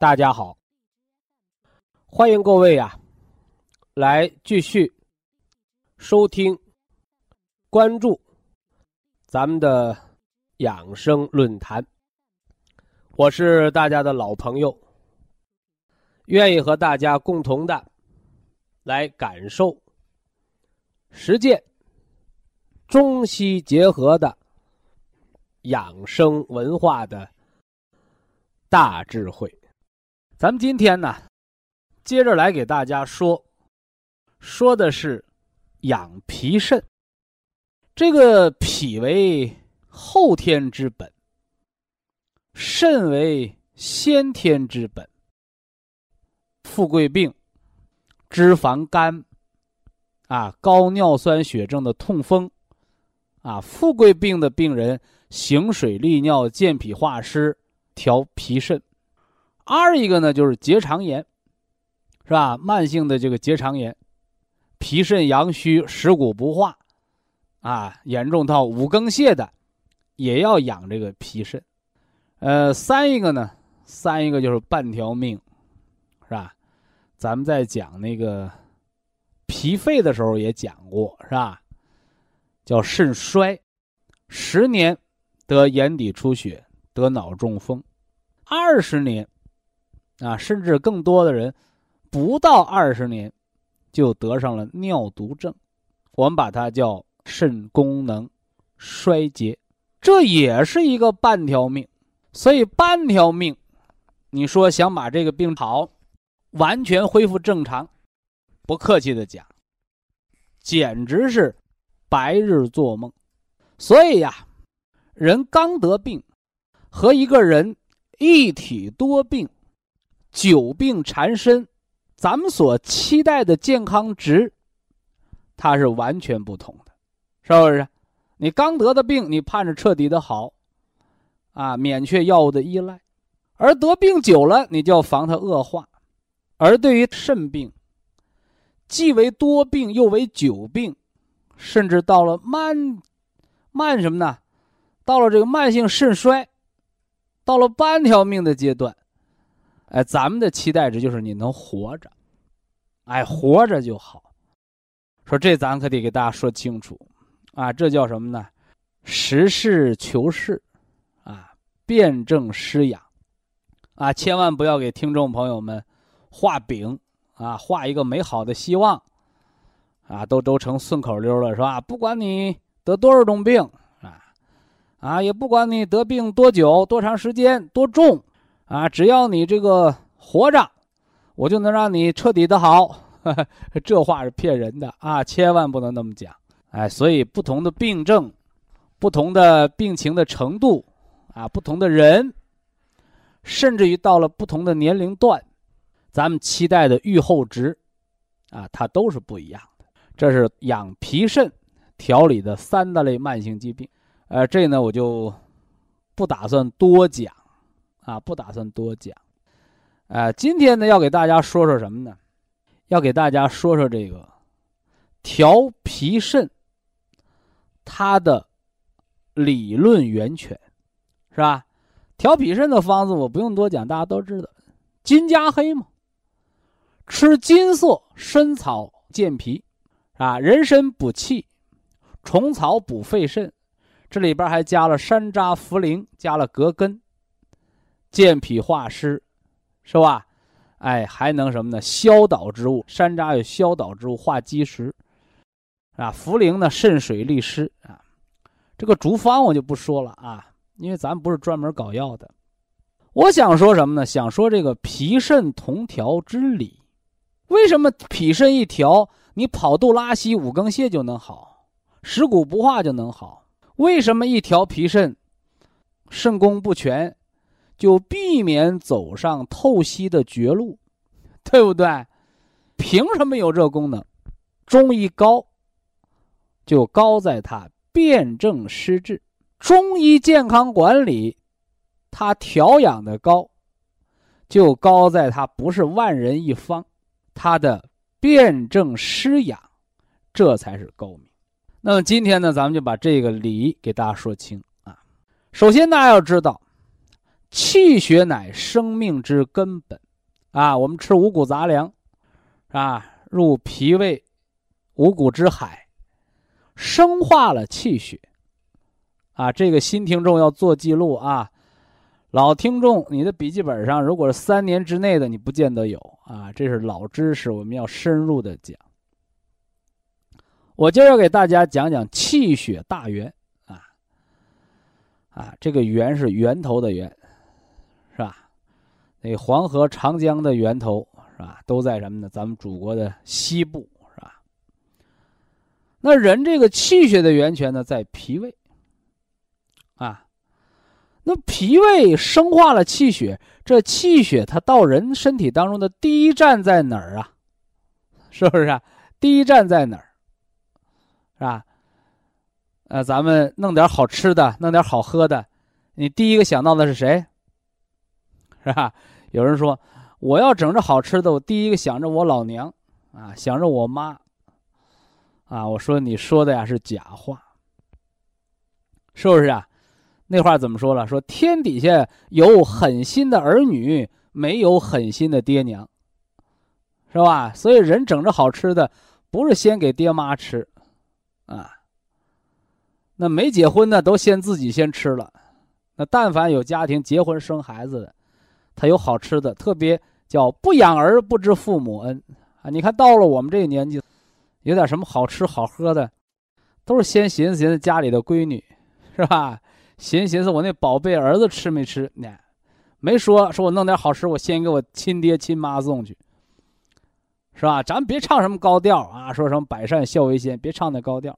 大家好，欢迎各位啊，来继续收听、关注咱们的养生论坛。我是大家的老朋友，愿意和大家共同的来感受、实践中西结合的养生文化的大智慧。咱们今天呢，接着来给大家说，说的是养脾肾。这个脾为后天之本，肾为先天之本。富贵病、脂肪肝啊，高尿酸血症的痛风啊，富贵病的病人行水利尿、健脾化湿、调脾肾。二一个呢，就是结肠炎，是吧？慢性的这个结肠炎，脾肾阳虚、食谷不化，啊，严重到五更泻的，也要养这个脾肾。呃，三一个呢，三一个就是半条命，是吧？咱们在讲那个脾肺的时候也讲过，是吧？叫肾衰，十年得眼底出血，得脑中风，二十年。啊，甚至更多的人，不到二十年，就得上了尿毒症，我们把它叫肾功能衰竭，这也是一个半条命。所以半条命，你说想把这个病好，完全恢复正常，不客气的讲，简直是白日做梦。所以呀，人刚得病，和一个人一体多病。久病缠身，咱们所期待的健康值，它是完全不同的，是不是？你刚得的病，你盼着彻底的好，啊，免却药物的依赖；而得病久了，你就要防它恶化。而对于肾病，既为多病又为久病，甚至到了慢慢什么呢？到了这个慢性肾衰，到了半条命的阶段。哎，咱们的期待值就是你能活着，哎，活着就好。说这咱可得给大家说清楚，啊，这叫什么呢？实事求是，啊，辩证施养，啊，千万不要给听众朋友们画饼，啊，画一个美好的希望，啊，都都成顺口溜了，是吧？不管你得多少种病，啊，啊，也不管你得病多久、多长时间、多重。啊，只要你这个活着，我就能让你彻底的好。这话是骗人的啊，千万不能那么讲。哎，所以不同的病症，不同的病情的程度，啊，不同的人，甚至于到了不同的年龄段，咱们期待的预后值，啊，它都是不一样的。这是养脾肾调理的三大类慢性疾病。呃，这呢我就不打算多讲。啊，不打算多讲，呃，今天呢要给大家说说什么呢？要给大家说说这个调脾肾，它的理论源泉，是吧？调脾肾的方子我不用多讲，大家都知道，金加黑嘛，吃金色参草健脾，啊，人参补气，虫草补肺肾，这里边还加了山楂、茯苓，加了葛根。健脾化湿，是吧？哎，还能什么呢？消导之物，山楂有消导之物，化积食，啊，茯苓呢渗水利湿啊。这个竹方我就不说了啊，因为咱不是专门搞药的。我想说什么呢？想说这个脾肾同调之理。为什么脾肾一调，你跑肚拉稀、五更泻就能好，食谷不化就能好？为什么一调脾肾，肾功不全，就避免走上透析的绝路，对不对？凭什么有这功能？中医高，就高在它辨证施治。中医健康管理，它调养的高，就高在它不是万人一方。它的辨证施养，这才是高明。那么今天呢，咱们就把这个理给大家说清啊。首先，大家要知道，气血乃生命之根本啊。我们吃五谷杂粮啊，入脾胃，五谷之海，生化了气血啊。这个新听众要做记录啊。老听众，你的笔记本上如果是三年之内的，你不见得有啊。这是老知识，我们要深入的讲。我今儿要给大家讲讲气血大源啊啊，这个源是源头的源，那黄河、长江的源头是吧？都在什么呢？咱们祖国的西部是吧？那人这个气血的源泉呢，在脾胃啊。那脾胃生化了气血，这气血它到人身体当中的第一站在哪儿啊？是不是啊？第一站在哪儿？是吧？呃，咱们弄点好吃的，弄点好喝的，你第一个想到的是谁？是吧？有人说，我要整这好吃的，我第一个想着我老娘啊，想着我妈啊。我说你说的呀是假话，是不是啊？那话怎么说了？说天底下有狠心的儿女，没有狠心的爹娘，是吧？所以人整着好吃的，不是先给爹妈吃，啊，那没结婚的都先自己先吃了。那但凡有家庭结婚生孩子的，他有好吃的，特别叫不养儿不知父母恩啊！你看到了我们这个年纪，有点什么好吃好喝的，都是先寻思寻思家里的闺女，是吧？寻思寻思，我那宝贝儿子吃没吃？呢，没说，说我弄点好吃，我先给我亲爹亲妈送去，是吧？咱别唱什么高调啊，说什么百善孝为先，别唱那高调。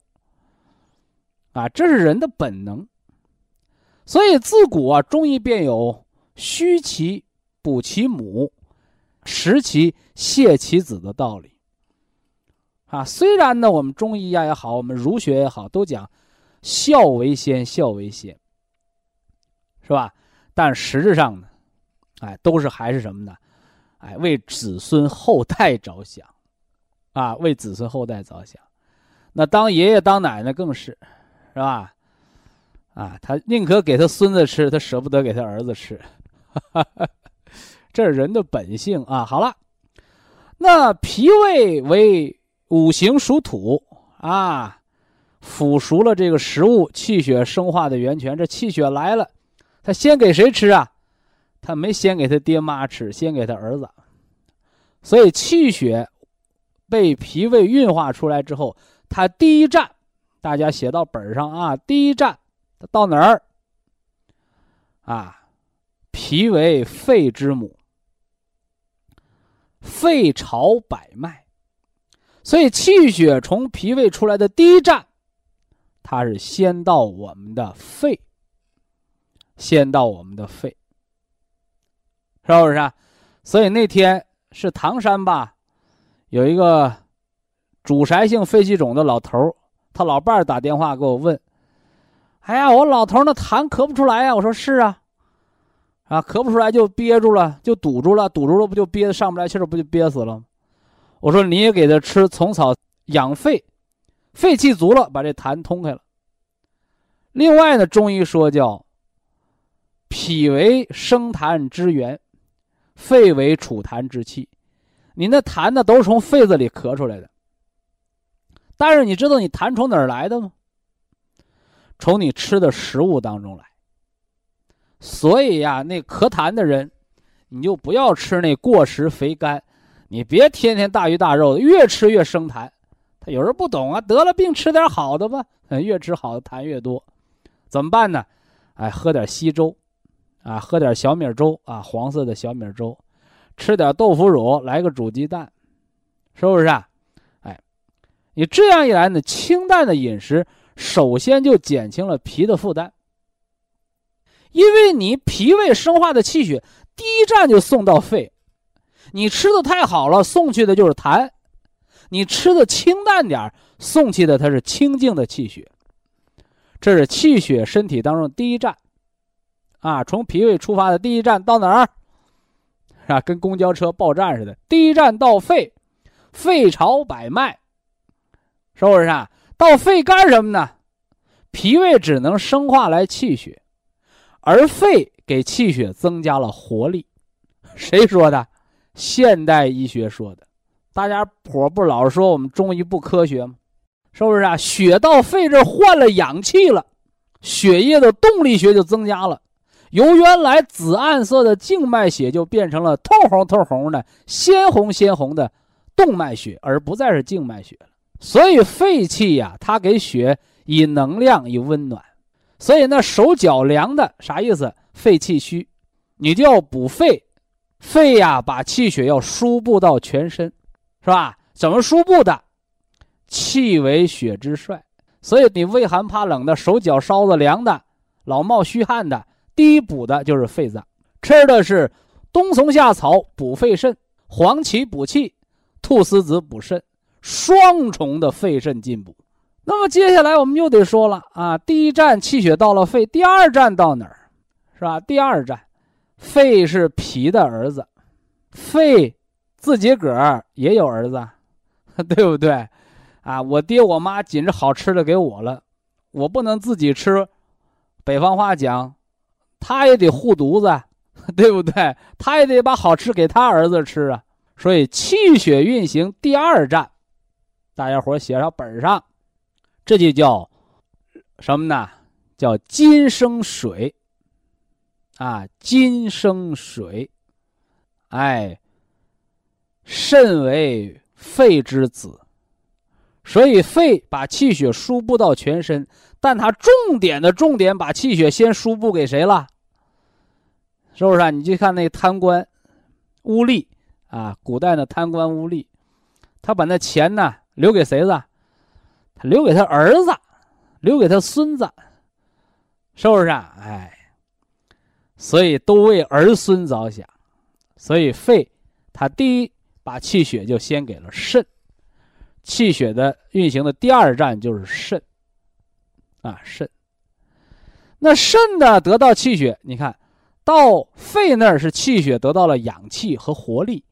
啊，这是人的本能。所以自古啊，中医便有虚其补其母，食其泻其子的道理。啊，虽然呢，我们中医呀也好，我们儒学也好，都讲孝为先，孝为先。是吧？但实质上呢，哎，都是还是什么呢？哎，为子孙后代着想，啊，为子孙后代着想。那当爷爷当奶奶更是，是吧？啊，他宁可给他孙子吃，他舍不得给他儿子吃，这是人的本性啊。好了，那脾胃为五行属土啊，腐熟了这个食物，气血生化的源泉，这气血来了。他先给谁吃啊？他没先给他爹妈吃，先给他儿子。所以气血被脾胃运化出来之后，他第一站，大家写到本上啊。第一站，他到哪儿？啊，脾为肺之母，肺朝百脉，所以气血从脾胃出来的第一站，它是先到我们的肺。先到我们的肺，是不是啊？所以那天是唐山吧，有一个主筛性肺气肿的老头他老伴打电话给我问：“哎呀，我老头那痰咳不出来呀。”我说：“是啊，啊，咳不出来就憋住了，就堵住了，堵住了不就憋得上不来气儿，不就憋死了吗？”我说：“你也给他吃虫草养肺，肺气足了，把这痰通开了。另外呢，中医说叫。”脾为生痰之源，肺为储痰之器。你那痰呢，都是从肺子里咳出来的。但是你知道你痰从哪儿来的吗？从你吃的食物当中来。所以呀，那咳痰的人，你就不要吃那过食肥甘，你别天天大鱼大肉的，越吃越生痰。他有人不懂啊，得了病吃点好的吧，越吃好的痰越多，怎么办呢？哎，喝点稀粥，啊，喝点小米粥啊，黄色的小米粥，吃点豆腐乳，来个煮鸡蛋，是不是啊？哎，你这样一来呢，清淡的饮食首先就减轻了脾的负担，因为你脾胃生化的气血第一站就送到肺，你吃的太好了，送去的就是痰。你吃的清淡点送去的它是清净的气血，这是气血身体当中第一站，啊，从脾胃出发的第一站到哪儿？啊，跟公交车报站似的，第一站到肺，肺朝百脉，是不是啊？到肺干什么呢？脾胃只能生化来气血，而肺给气血增加了活力。谁说的？现代医学说的。大家伙不老说我们中医不科学吗？是不是啊？血到肺这换了氧气了，血液的动力学就增加了，由原来紫暗色的静脉血就变成了透红透红的、鲜红鲜红的动脉血，而不再是静脉血了。所以肺气呀，它给血以能量、以温暖。所以那手脚凉的啥意思？肺气虚，你就要补肺，肺呀把气血要输布到全身。是吧？怎么输布的？气为血之帅，所以你畏寒怕冷的，手脚烧的凉的，老冒虚汗的，第一补的就是肺脏。吃的是冬虫夏草补肺肾，黄芪补气，菟丝子补肾，双重的肺肾进补。那么接下来我们又得说了啊，第一站气血到了肺，第二站到哪儿？是吧？第二站，肺是脾的儿子，肺。自己个儿也有儿子，对不对？啊，我爹我妈紧着好吃的给我了，我不能自己吃。北方话讲，他也得护犊子，对不对？他也得把好吃给他儿子吃啊。所以气血运行第二站，大家伙写上本上，这就叫什么呢？叫金生水。啊，金生水，哎。肾为肺之子，所以肺把气血输布到全身，但它重点的重点把气血先输布给谁了？是不是啊？你去看那贪官污吏啊，古代的贪官污吏，他把那钱呢留给谁了？留给他儿子，留给他孙子，是不是啊？哎，所以都为儿孙着想，所以肺它第一。把气血就先给了肾，气血的运行的第二站就是肾，啊肾。那肾呢得到气血，你看到肺那儿是气血得到了氧气和活力，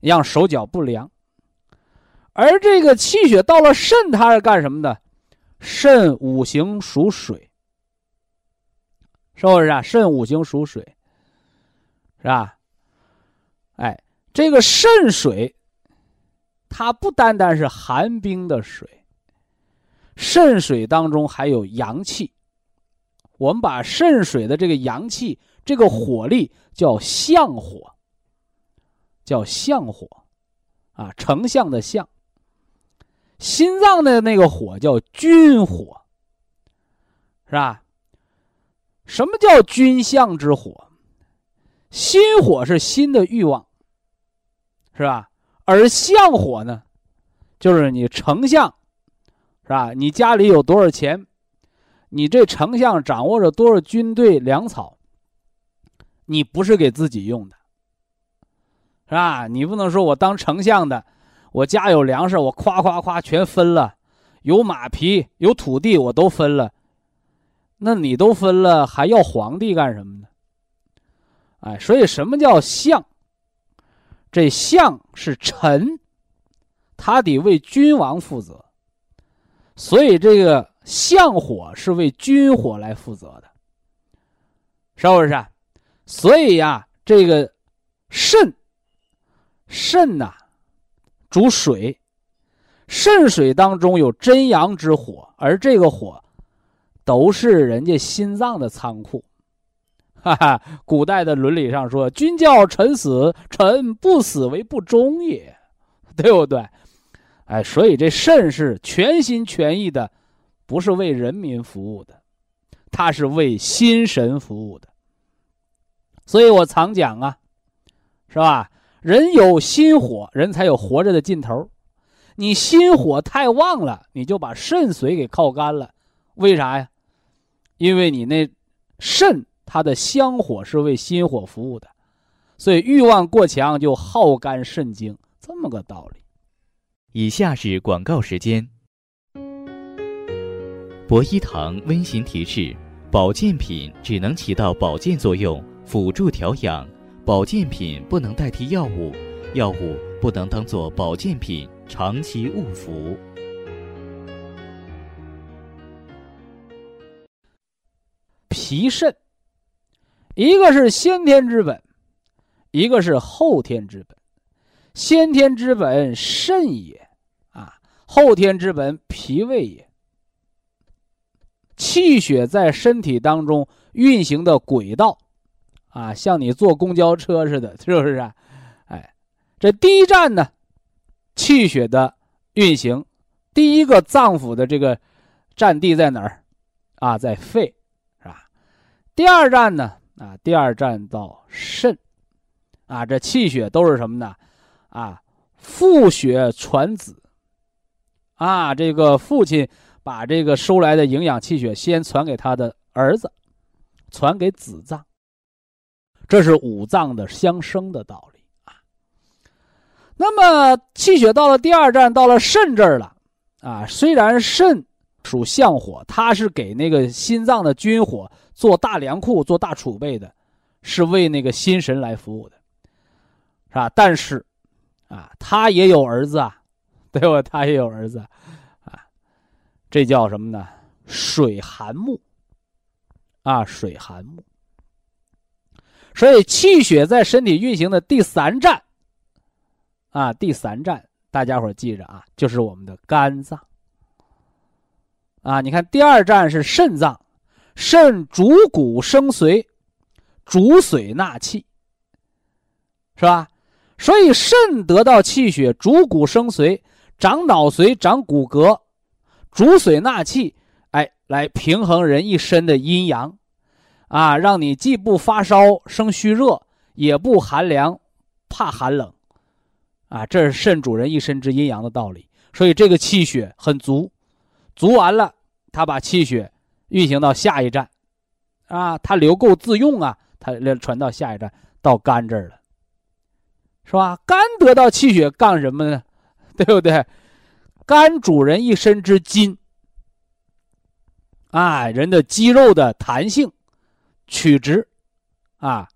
让手脚不凉。而这个气血到了肾，它是干什么的？肾五行属水，是不是啊？肾五行属水，是吧？哎。这个肾水，它不单单是寒冰的水，肾水当中还有阳气。我们把肾水的这个阳气、这个火力叫相火，叫相火，啊，丞相的相。心脏的那个火叫军火，是吧？什么叫君相之火？心火是心的欲望。是吧？而相火呢，就是你丞相，是吧？你家里有多少钱？你这丞相掌握着多少军队粮草？你不是给自己用的，是吧？你不能说我当丞相的，我家有粮食，我夸夸夸全分了，有马匹有土地我都分了，那你都分了，还要皇帝干什么呢？哎，所以什么叫相？这相是臣，他得为君王负责，所以这个相火是为君火来负责的，是不是？所以呀，这个肾，肾呐，主水，肾水当中有真阳之火，而这个火，都是人家心脏的仓库，哈哈，古代的伦理上说：“君叫臣死，臣不死为不忠也，对不对？”哎，所以这肾是全心全意的，不是为人民服务的，它是为心神服务的。所以我常讲啊，是吧？人有心火，人才有活着的劲头。你心火太旺了，你就把肾水给靠干了。为啥呀？因为你那肾它的香火是为心火服务的，所以欲望过强就耗干肾精，这么个道理。以下是广告时间。博一堂温馨提示：保健品只能起到保健作用，辅助调养；保健品不能代替药物，药物不能当做保健品长期误服。脾肾，一个是先天之本，一个是后天之本。先天之本肾也，啊，后天之本脾胃也。气血在身体当中运行的轨道，啊，像你坐公交车似的，是不是啊？哎，这第一站呢，气血的运行，第一个脏腑的这个占地在哪儿？啊，在肺。是吧第二站呢？啊，第二站到肾，啊，这气血都是什么呢？啊，父血传子，啊，这个父亲把这个收来的营养气血先传给他的儿子，传给子脏，这是五脏的相生的道理啊。那么气血到了第二站，到了肾这儿了，啊，虽然肾属相火，它是给那个心脏的军火。做大粮库、做大储备的，是为那个心神来服务的，是吧？但是，啊，他也有儿子啊，对吧？他也有儿子，啊，这叫什么呢？水寒木，啊，水寒木。所以气血在身体运行的第三站，啊，第三站，大家伙记着啊，就是我们的肝脏。啊，你看，第二站是肾脏。肾主骨生髓，主髓纳气，是吧？所以肾得到气血，主骨生髓，长脑髓，长骨骼，主髓纳气，哎，来平衡人一身的阴阳，啊，让你既不发烧生虚热，也不寒凉怕寒冷，啊，这是肾主人一身之阴阳的道理。所以这个气血很足，足完了，他把气血。运行到下一站，啊，它留够自用啊，它传到下一站到肝这儿了，是吧？肝得到气血干什么呢？对不对？肝主人一身之筋，啊，人的肌肉的弹性、曲直，啊，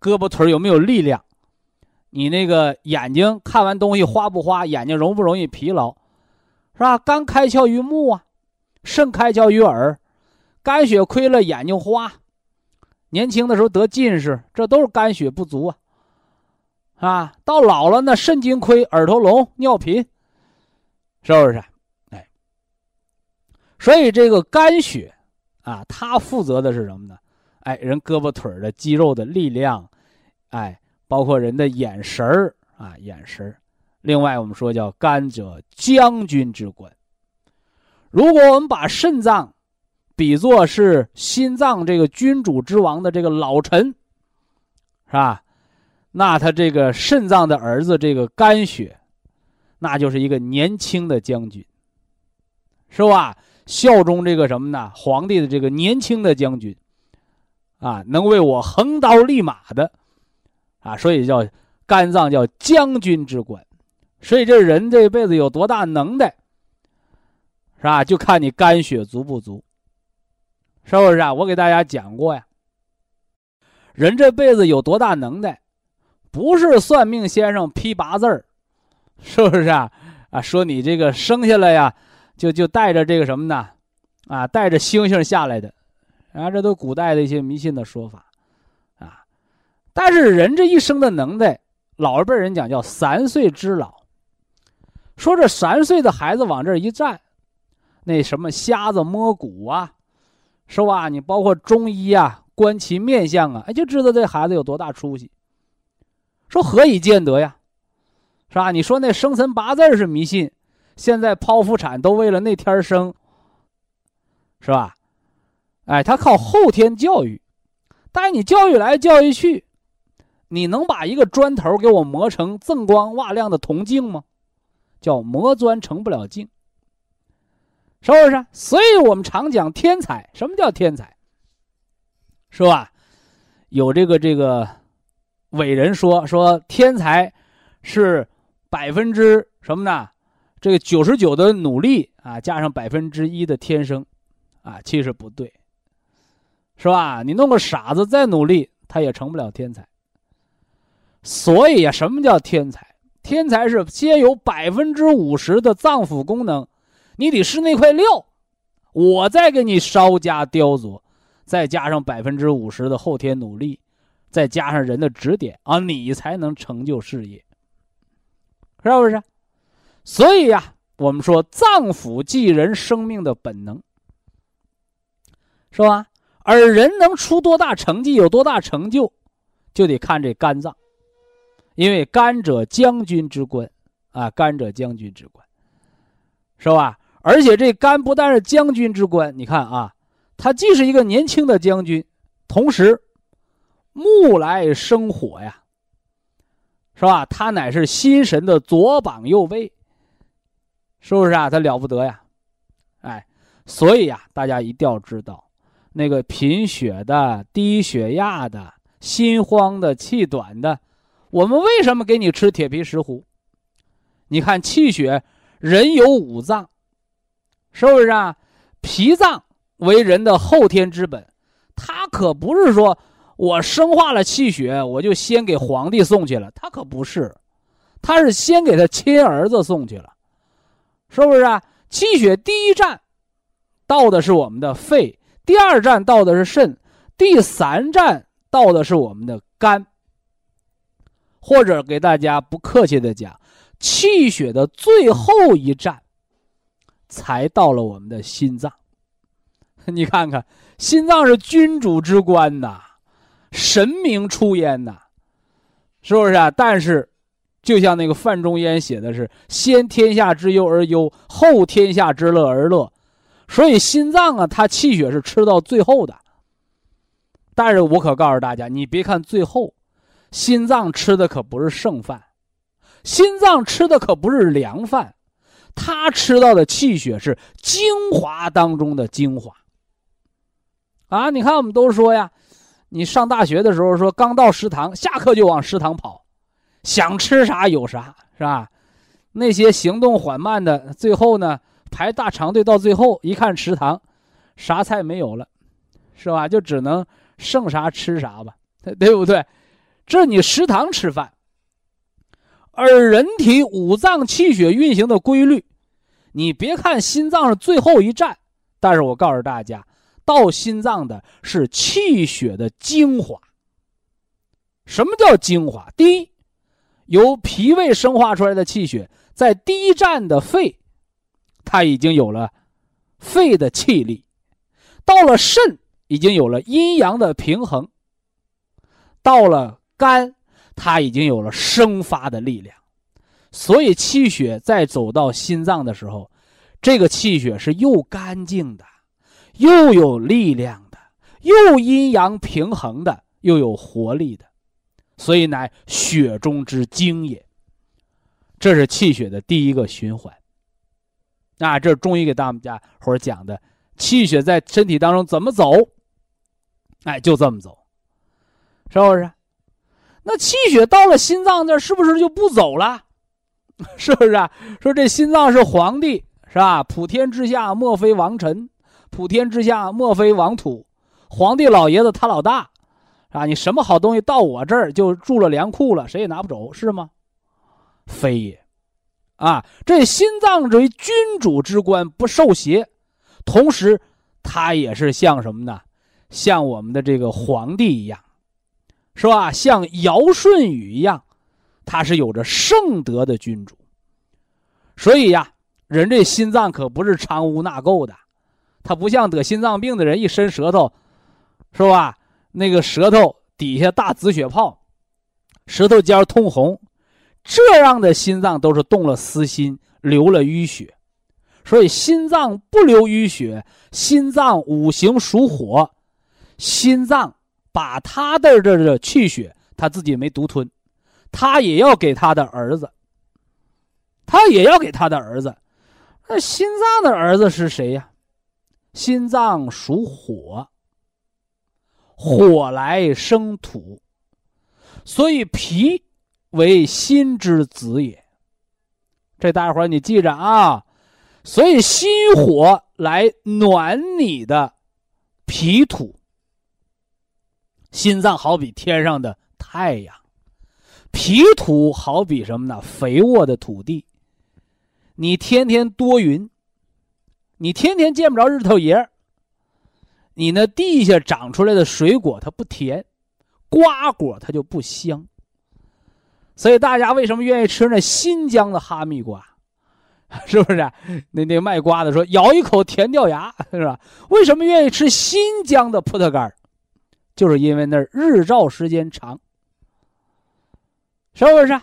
胳膊腿有没有力量？你那个眼睛看完东西花不花？眼睛容不容易疲劳？是吧？肝开窍于目啊，肾开窍于耳。肝血亏了，眼睛花；年轻的时候得近视，这都是肝血不足啊。啊，到老了呢，肾精亏，耳朵聋，尿频，是不是？哎，所以这个肝血啊，它负责的是什么呢？哎，人胳膊腿的肌肉的力量，哎，包括人的眼神儿啊，眼神儿。另外，我们说叫肝者将军之官。如果我们把肾脏，比作是心脏这个君主之王的这个老臣，是吧？那他这个肾脏的儿子这个肝血，那就是一个年轻的将军，是吧？效忠这个什么呢？皇帝的这个年轻的将军，啊，能为我横刀立马的，啊，所以叫肝脏叫将军之官。所以这人这辈子有多大能耐，是吧？就看你肝血足不足。是不是啊？我给大家讲过呀。人这辈子有多大能耐，不是算命先生批八字儿，是不是啊？啊，说你这个生下来呀，就就带着这个什么呢？啊，带着星星下来的，啊，这都古代的一些迷信的说法，啊。但是人这一生的能耐，老一辈人讲叫三岁之老，说这三岁的孩子往这一站，那什么瞎子摸骨啊。是吧？你包括中医啊、观其面相啊，哎，就知道这孩子有多大出息。说何以见得呀？是吧？你说那生辰八字是迷信，现在剖腹产都为了那天生，是吧？哎，他靠后天教育，但是你教育来教育去，你能把一个砖头给我磨成锃光瓦亮的铜镜吗？叫磨砖成不了镜，是不是？所以我们常讲天才，什么叫天才？是吧？有这个这个伟人说说天才是百分之什么呢？这个九十九的努力啊，加上百分之一的天生，啊，其实不对，是吧？你弄个傻子再努力，他也成不了天才。所以呀，什么叫天才？天才是先有百分之五十的脏腑功能，你得是那块料，我再给你稍加雕琢。再加上百分之五十的后天努力，再加上人的指点啊，你才能成就事业，是不是？所以呀，我们说脏腑即人生命的本能，是吧？而人能出多大成绩，有多大成就，就得看这肝脏，因为肝者将军之官啊，肝者将军之官，是吧？而且这肝不但是将军之官，你看啊。他既是一个年轻的将军，同时木来生火呀，是吧？他乃是心神的左膀右臂，是不是啊？他了不得呀，哎，所以呀，大家一定要知道，那个贫血的、低血压的、心慌的、气短的，我们为什么给你吃铁皮石斛？你看气血，人有五脏，是不是啊？脾脏。为人的后天之本，他可不是说我生化了气血，我就先给皇帝送去了。他可不是，他是先给他亲儿子送去了，是不是啊？气血第一站到的是我们的肺，第二站到的是肾，第三站到的是我们的肝。或者给大家不客气的讲，气血的最后一站才到了我们的心脏。你看看，心脏是君主之官呐，神明出焉呐，是不是啊？但是，就像那个范仲淹写的是“先天下之忧而忧，后天下之乐而乐”，所以心脏啊，它气血是吃到最后的。但是我可告诉大家，你别看最后，心脏吃的可不是剩饭，心脏吃的可不是凉饭，它吃到的气血是精华当中的精华。啊，你看，我们都说呀，你上大学的时候说刚到食堂，下课就往食堂跑，想吃啥有啥，是吧？那些行动缓慢的，最后呢排大长队，到最后一看食堂，啥菜没有了，是吧？就只能剩啥吃啥吧，对不对？这你食堂吃饭，而人体五脏气血运行的规律，你别看心脏是最后一站，但是我告诉大家。到心脏的是气血的精华。什么叫精华？第一，由脾胃生化出来的气血，在第一站的肺，它已经有了肺的气力；到了肾，已经有了阴阳的平衡；到了肝，它已经有了生发的力量。所以，气血在走到心脏的时候，这个气血是又干净的。又有力量的，又阴阳平衡的，又有活力的，所以乃血中之精也。这是气血的第一个循环。啊，这是中医给大家伙讲的，气血在身体当中怎么走？哎，就这么走，是不是？那气血到了心脏那儿，是不是就不走了？是不是啊？说这心脏是皇帝，是吧？普天之下，莫非王臣。普天之下，莫非王土，皇帝老爷子他老大，啊，你什么好东西到我这儿就住了粮库了，谁也拿不走，是吗？非也，啊，这心脏作为君主之官，不受邪，同时，他也是像什么呢？像我们的这个皇帝一样，是吧？像尧舜禹一样，他是有着圣德的君主。所以呀，人这心脏可不是藏污纳垢的。他不像得心脏病的人一伸舌头，是吧？那个舌头底下大紫血泡，舌头尖通红，这样的心脏都是动了私心，流了淤血。所以心脏不流淤血，心脏五行属火，心脏把他的这个气血他自己没独吞，他也要给他的儿子，他也要给他的儿子。那心脏的儿子是谁呀？心脏属火，火来生土，所以脾为心之子也。这大伙儿你记着啊。所以心火来暖你的脾土，心脏好比天上的太阳，脾土好比什么呢？肥沃的土地。你天天多云，你天天见不着日头爷，你那地下长出来的水果它不甜，瓜果它就不香。所以大家为什么愿意吃那新疆的哈密瓜？是不是？那那卖瓜的说咬一口甜掉牙，是吧？为什么愿意吃新疆的葡萄干就是因为那日照时间长，是不是？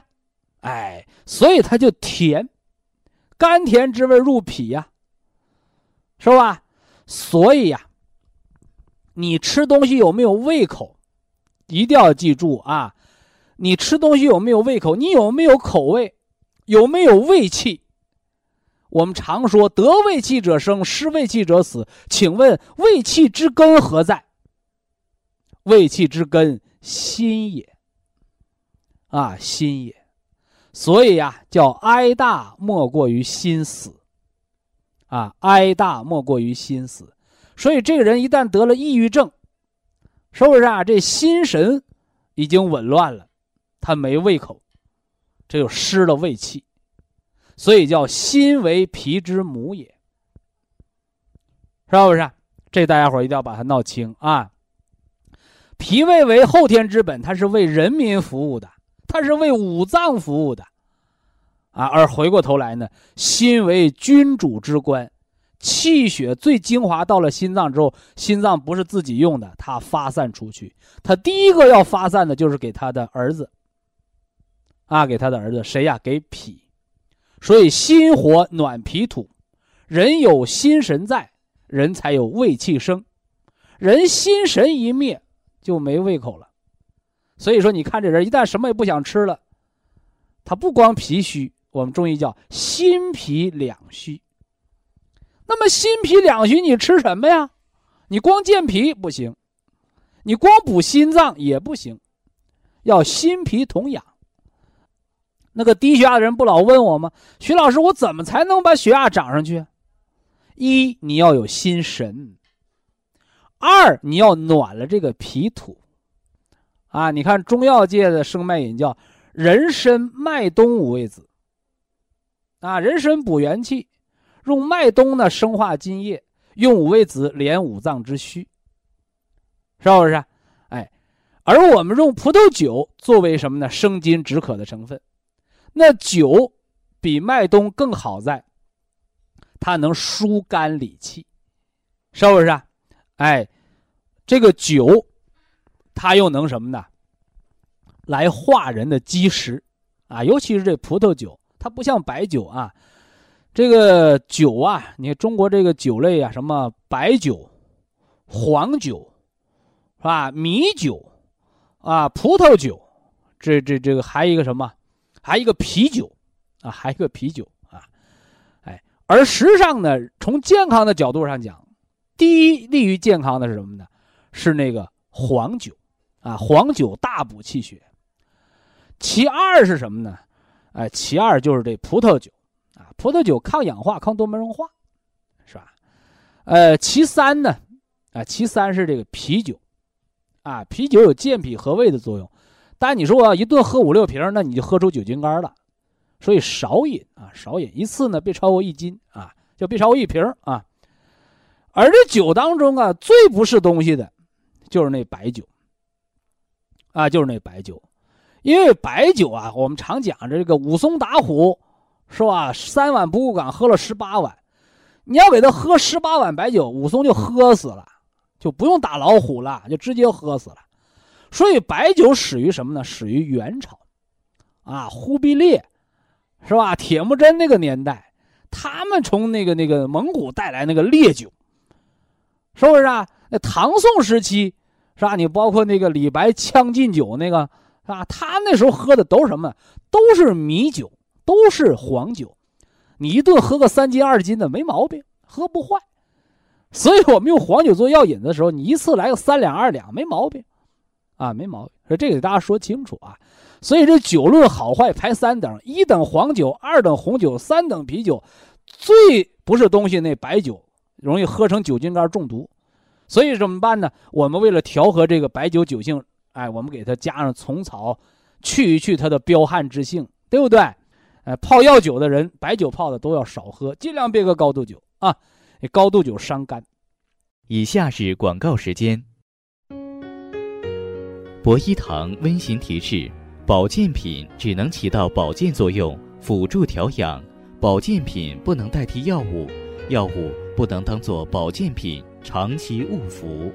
哎，所以它就甜，甘甜之味入脾呀，是吧？所以呀，你吃东西有没有胃口？一定要记住啊！你吃东西有没有胃口？你有没有口味？有没有胃气？我们常说得胃气者生，失胃气者死。请问胃气之根何在？胃气之根心也。啊，心也。所以呀，叫哀大莫过于心死。啊，哀大莫过于心死。所以这个人一旦得了抑郁症，是不是啊？这心神已经紊乱了，他没胃口，这就失了胃气。所以叫心为脾之母也，是不是？这大家伙一定要把它闹清啊！脾胃为后天之本，它是为人民服务的，它是为五脏服务的，啊！而回过头来呢，心为君主之官，气血最精华到了心脏之后，心脏不是自己用的，它发散出去，它第一个要发散的就是给他的儿子，啊，给他的儿子谁呀？给脾。所以心火暖脾土，人有心神在，人才有胃气生。人心神一灭，就没胃口了。所以说，你看这人一旦什么也不想吃了，他不光脾虚，我们中医叫心脾两虚。那么心脾两虚，你吃什么呀？你光健脾不行，你光补心脏也不行，要心脾同养。那个低血压的人不老问我吗？徐老师，我怎么才能把血压涨上去？一，你要有心神；二，你要暖了这个脾土。啊，你看中药界的生脉饮叫人参麦冬五味子。啊，人参补元气，用麦冬呢生化津液，用五味子连五脏之虚。是不是？哎，而我们用葡萄酒作为什么呢？生津止渴的成分。那酒比麦冬更好在，它能疏肝理气，是不是？哎，这个酒，它又能什么呢？来化人的积食，啊，尤其是这葡萄酒，它不像白酒啊。这个酒啊，你看中国这个酒类啊，什么白酒、黄酒，是吧？米酒，啊，葡萄酒，这这这个还有一个什么？还一个啤酒，啊，还一个啤酒啊，哎，而实际上呢，从健康的角度上讲，第一利于健康的是什么呢？是那个黄酒，啊，黄酒大补气血。其二是什么呢？哎，其二就是这葡萄酒，啊，葡萄酒抗氧化、抗多酶融化，是吧？呃，其三呢，啊，其三是这个啤酒，啊，啤酒有健脾和胃的作用。但你说我一顿喝五六瓶，那你就喝出酒精肝了，所以少饮啊，少饮一次呢，别超过一斤啊，就别超过一瓶啊。而这酒当中啊，最不是东西的，就是那白酒啊，就是那白酒，因为白酒啊，我们常讲这个武松打虎，是吧？三碗不过岗，喝了十八碗，你要给他喝十八碗白酒，武松就喝死了，就不用打老虎了，就直接喝死了。所以白酒始于什么呢？始于元朝，啊，忽必烈，是吧？铁木真那个年代，他们从那个那个蒙古带来那个烈酒，是不是啊？那唐宋时期，是吧？你包括那个李白《将进酒》那个，是吧？他那时候喝的都是什么？都是米酒，都是黄酒。你一顿喝个三斤二斤的没毛病，喝不坏。所以我们用黄酒做药引子的时候，你一次来个三两二两没毛病，啊，没毛病。所以这个给大家说清楚啊。所以这酒论好坏排三等：一等黄酒，二等红酒，三等啤酒。最不是东西那白酒容易喝成酒精肝中毒。所以怎么办呢？我们为了调和这个白酒酒性，哎，我们给它加上虫草，去一去它的彪悍之性，对不对？哎，泡药酒的人，白酒泡的都要少喝，尽量别喝高度酒啊！高度酒伤肝。以下是广告时间。博一堂温馨提示：保健品只能起到保健作用，辅助调养；保健品不能代替药物，药物不能当做保健品长期误服。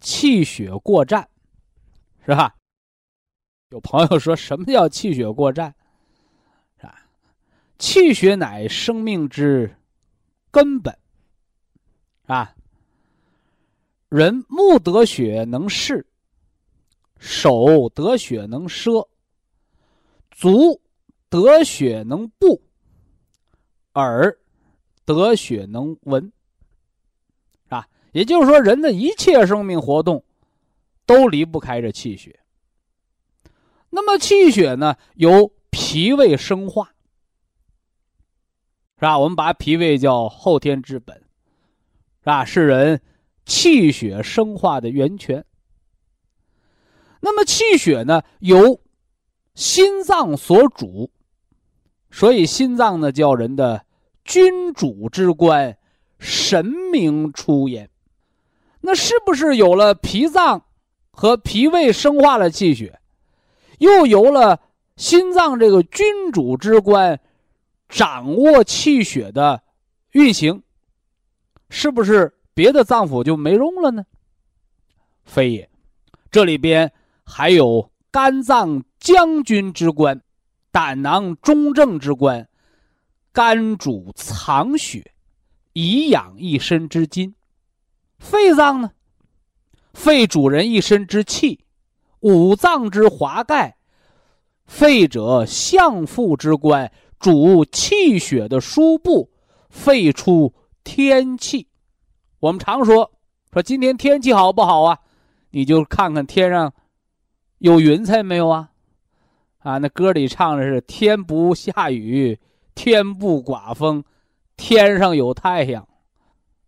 气血过站，是吧？有朋友说什么叫气血过战？啊，气血乃生命之根本。啊，人目得血能视，手得血能摄，足得血能步，耳得血能闻。啊，也就是说，人的一切生命活动都离不开这气血。那么气血呢，由脾胃生化，是吧？我们把脾胃叫后天之本，是吧？是人气血生化的源泉。那么气血呢，由心脏所主，所以心脏呢叫人的君主之官，神明出焉。那是不是有了脾脏和脾胃生化了气血？又由了心脏这个君主之官，掌握气血的运行，是不是别的脏腑就没用了呢？非也，这里边还有肝脏将军之官，胆囊中正之官，肝主藏血，以养一身之筋；肺脏呢，肺主人一身之气。五脏之华盖，肺者相父之官，主气血的输布，肺出天气。我们常说说今天天气好不好啊？你就看看天上有云彩没有啊？啊，那歌里唱的是天不下雨，天不刮风，天上有太阳。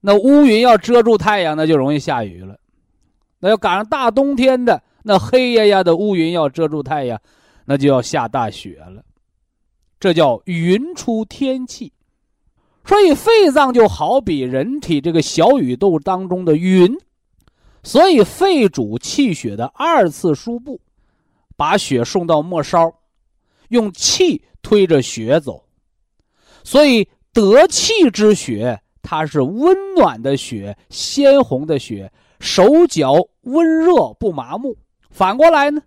那乌云要遮住太阳，那就容易下雨了。那要赶上大冬天的。那黑压压的乌云要遮住太阳，那就要下大雪了。这叫云出天气。所以肺脏就好比人体这个小宇宙当中的云，所以肺主气血的二次输布，把血送到末梢，用气推着血走。所以得气之血，它是温暖的血，鲜红的血，手脚温热不麻木。反过来呢，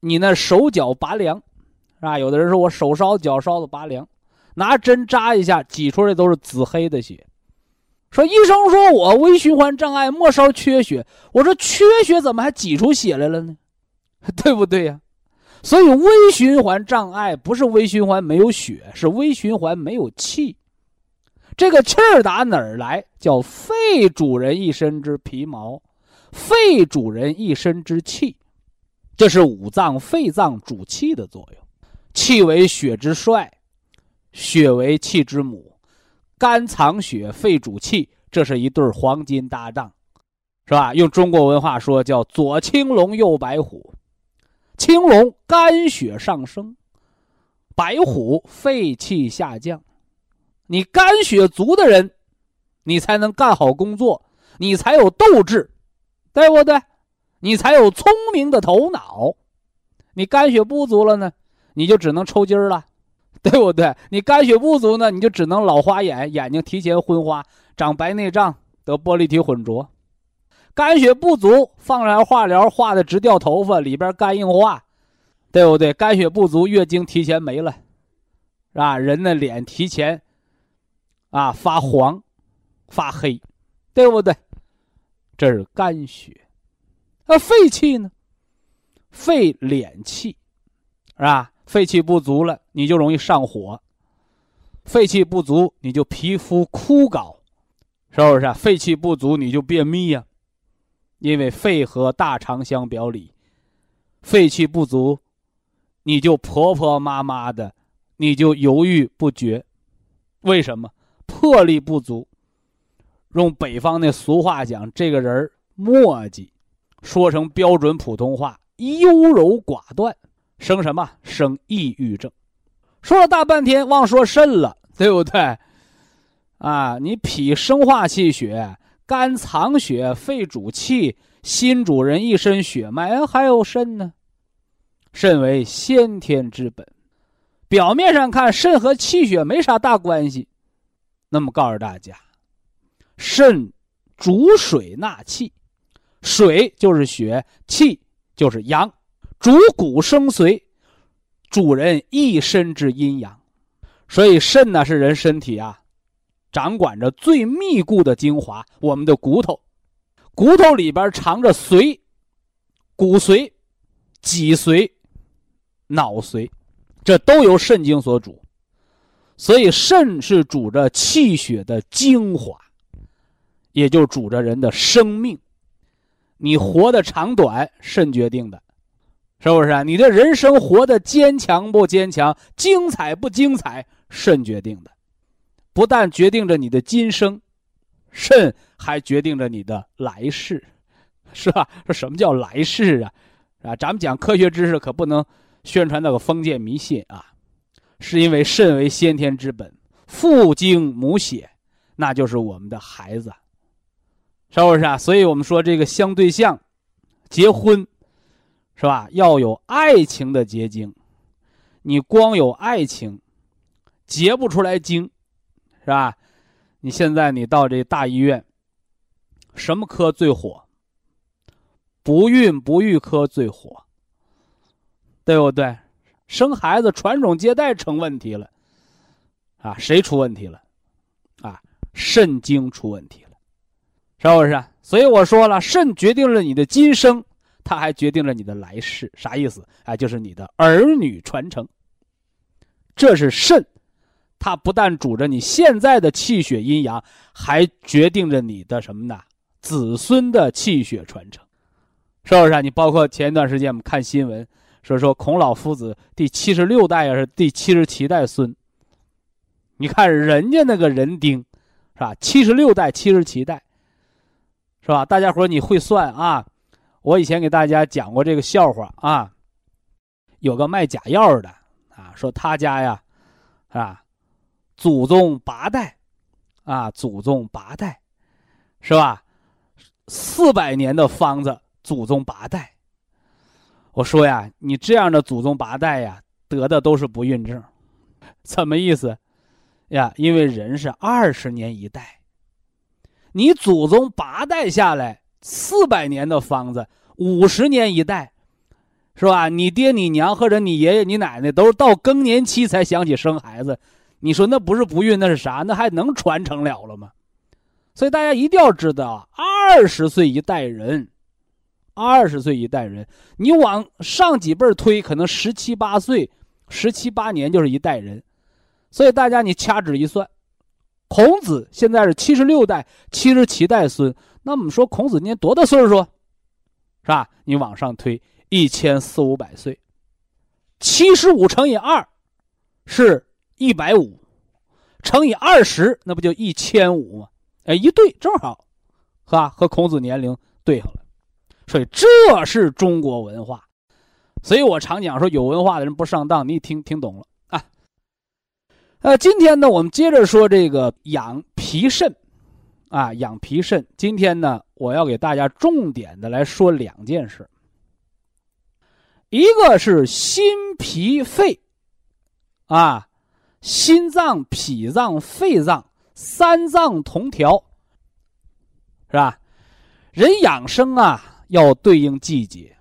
你那手脚拔凉，是吧？有的人说我手烧脚烧的拔凉，拿针扎一下，挤出来都是紫黑的血。说医生说我微循环障碍，末梢缺血。我说缺血怎么还挤出血来了呢？对不对呀？所以微循环障碍不是微循环没有血，是微循环没有气。这个气儿打哪儿来？叫肺主人一身之皮毛，肺主人一身之气。这是五脏、肺脏主气的作用，气为血之帅，血为气之母，肝藏血，肺主气，这是一对黄金搭档，是吧？用中国文化说叫左青龙，右白虎。青龙肝血上升，白虎肺气下降。你肝血足的人，你才能干好工作，你才有斗志，对不对？你才有聪明的头脑，你肝血不足了呢，你就只能抽筋儿了，对不对？你肝血不足呢，你就只能老花眼，眼睛提前昏花，长白内障，得玻璃体混浊。肝血不足，放疗化疗，化的直掉头发，里边肝硬化，对不对？肝血不足，月经提前没了，是吧？人的脸提前啊发黄、发黑，对不对？这是肝血。那肺气呢？肺敛气，是吧？肺气不足了，你就容易上火；肺气不足，你就皮肤枯槁，是不是？肺气不足，你就便秘呀。因为肺和大肠相表里，肺气不足，你就婆婆妈妈的，你就犹豫不决。为什么？魄力不足。用北方那俗话讲，这个人磨叽，说成标准普通话，优柔寡断，生什么？生抑郁症。说了大半天，忘说肾了，对不对？啊，你脾生化气血。肝藏血，肺主气，心主人一身血脉，还有肾呢。肾为先天之本，表面上看肾和气血没啥大关系。那么告诉大家，肾主水纳气，水就是血，气就是阳，主骨生髓，主人一身之阴阳。所以肾呢是人身体啊。掌管着最密固的精华，我们的骨头，骨头里边藏着髓、骨髓、脊髓、脑髓，这都由肾经所主。所以，肾是主着气血的精华，也就主着人的生命。你活的长短，肾决定的，是不是啊？你的人生活的坚强不坚强，精彩不精彩，肾决定的。不但决定着你的今生，肾还决定着你的来世，是吧？说什么叫来世啊？啊，咱们讲科学知识可不能宣传那个封建迷信啊！是因为肾为先天之本，父精母血，那就是我们的孩子，是不是啊？所以我们说这个相对象，结婚，是吧？要有爱情的结晶，你光有爱情，结不出来晶。是吧？你现在你到这大医院，什么科最火？不孕不育科最火，对不对？生孩子传种接代成问题了，啊，谁出问题了？啊，肾经出问题了，是不是？所以我说了，肾决定了你的今生，它还决定了你的来世。啥意思？哎，就是你的儿女传承。这是肾。它不但主着你现在的气血阴阳，还决定着你的什么呢？子孙的气血传承，是不是？你包括前一段时间我们看新闻，说说孔老夫子第七十六代还是第七十七代孙。你看人家那个人丁，是吧？七十六代、七十七代，是吧？大家伙你会算啊？我以前给大家讲过这个笑话啊，有个卖假药的啊，说他家呀，是吧？祖宗八代，啊，祖宗八代，是吧？四百年的方子，祖宗八代。我说呀，你这样的祖宗八代呀，得的都是不孕症，什么意思？呀，因为人是二十年一代，你祖宗八代下来，四百年的方子，五十年一代，是吧？你爹、你娘或者你爷爷、你奶奶都是到更年期才想起生孩子。你说那不是不孕，那是啥？那还能传承了了吗？所以大家一定要知道，二十岁一代人，二十岁一代人，你往上几辈推，可能十七八岁，十七八年就是一代人。所以大家你掐指一算，孔子现在是七十六代、七十七代孙，那我们说孔子年多大岁数？是吧？你往上推一千四五百岁，七十五乘以二，是。一百五乘以二十，那不就一千五吗？哎，一对正好，是吧？和孔子年龄对上了，所以这是中国文化。所以我常讲说，有文化的人不上当，你听听懂了啊？呃，今天呢，我们接着说这个养脾肾啊，养脾肾。今天呢，我要给大家重点的来说两件事，一个是心脾肺啊。心脏、脾脏、肺脏三脏同调，是吧？人养生啊，要对应季节，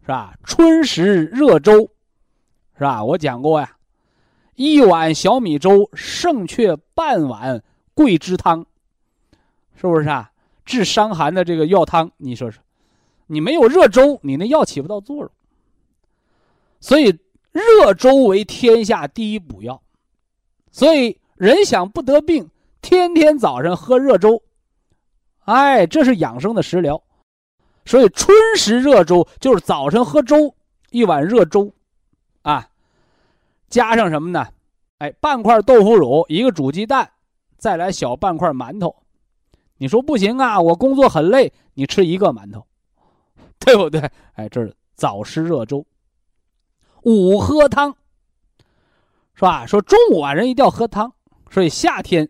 是吧？春时热粥，是吧？我讲过呀，一碗小米粥胜却半碗桂枝汤，是不是啊？治伤寒的这个药汤，你说说，你没有热粥，你那药起不到作用。所以，热粥为天下第一补药。所以，人想不得病，天天早上喝热粥。哎，这是养生的食疗，所以春时热粥就是早晨喝粥，一碗热粥，啊，加上什么呢？哎，半块豆腐乳，一个煮鸡蛋，再来小半块馒头。你说不行啊，我工作很累，你吃一个馒头，对不对？哎，这是早吃热粥，午喝汤，是吧？说中午啊，人一定要喝汤，所以夏天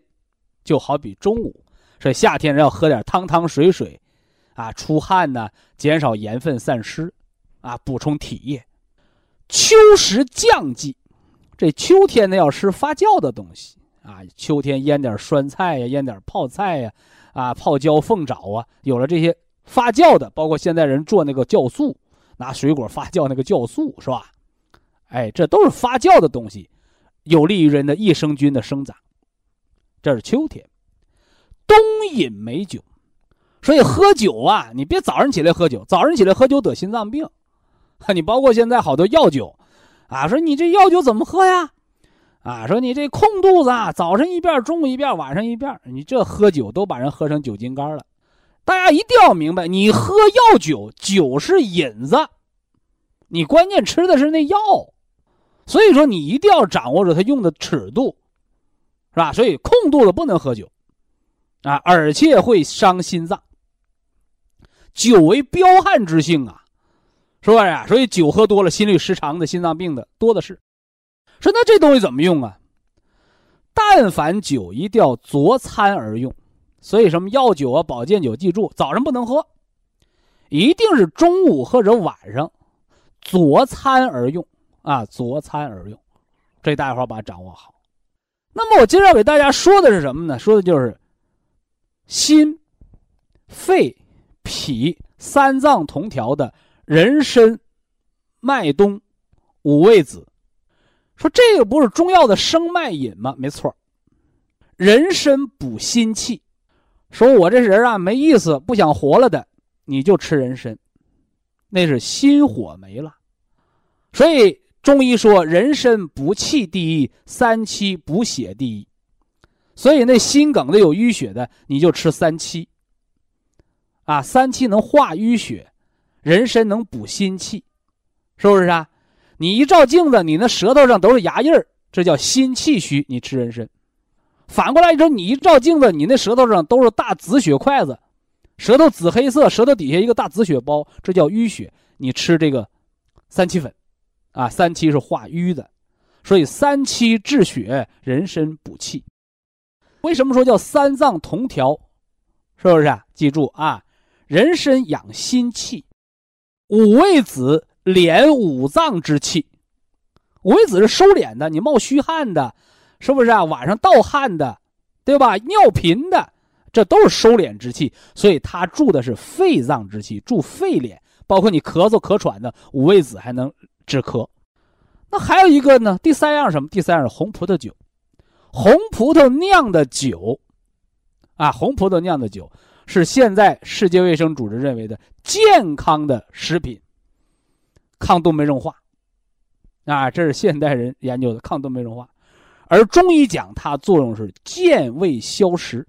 就好比中午。所以夏天人要喝点汤汤水水，啊，出汗呢，减少盐分散失，啊，补充体液。秋时降季，这秋天呢要吃发酵的东西啊，秋天腌点酸菜呀，腌点泡菜呀，啊，泡椒凤爪啊，有了这些发酵的，包括现在人做那个酵素，拿水果发酵那个酵素是吧？哎，这都是发酵的东西，有利于人的益生菌的生长。这是秋天。冬饮美酒，所以喝酒啊，你别早上起来喝酒，早上起来喝酒得心脏病。你包括现在好多药酒，啊，说你这药酒怎么喝呀？啊，说你这空肚子啊，早上一遍，中午一遍，晚上一遍，你这喝酒都把人喝成酒精肝了。大家一定要明白，你喝药酒，酒是引子，你关键吃的是那药，所以说你一定要掌握着它用的尺度，是吧？所以空肚子不能喝酒。啊，而且会伤心脏。酒为彪悍之性啊，是不是啊？所以酒喝多了，心律失常的、心脏病的多的是。说那这东西怎么用啊？但凡酒一定要佐餐而用，所以什么药酒啊、保健酒，记住早上不能喝，一定是中午或者晚上佐餐而用啊，佐餐而用。这大家伙把它掌握好。那么我今儿要给大家说的是什么呢？说的就是。心、肺、脾三脏同调的人参、麦冬、五味子，说这个不是中药的生脉饮吗？没错，人参补心气。说我这人啊没意思，不想活了的，你就吃人参，那是心火没了。所以中医说人参补气第一，三七补血第一。所以那心梗的有淤血的，你就吃三七。啊，三七能化淤血，人参能补心气，是不是啊？你一照镜子，你那舌头上都是牙印儿，这叫心气虚，你吃人参。反过来说，你一照镜子，你那舌头上都是大紫血块子，舌头紫黑色，舌头底下一个大紫血包，这叫淤血，你吃这个三七粉，啊，三七是化瘀的，所以三七治血，人参补气。为什么说叫三脏同调？是不是啊？记住啊，人参养心气，五味子敛五脏之气。五味子是收敛的，你冒虚汗的，是不是啊？晚上盗汗的，对吧？尿频的，这都是收敛之气。所以它助的是肺脏之气，助肺敛。包括你咳嗽咳喘的，五味子还能止咳。那还有一个呢？第三样什么？第三样是红葡萄酒。红葡萄酿的酒，啊，红葡萄酿的酒是现在世界卫生组织认为的健康的食品，抗动脉硬化，啊，这是现代人研究的抗动脉硬化，而中医讲它作用是健胃消食。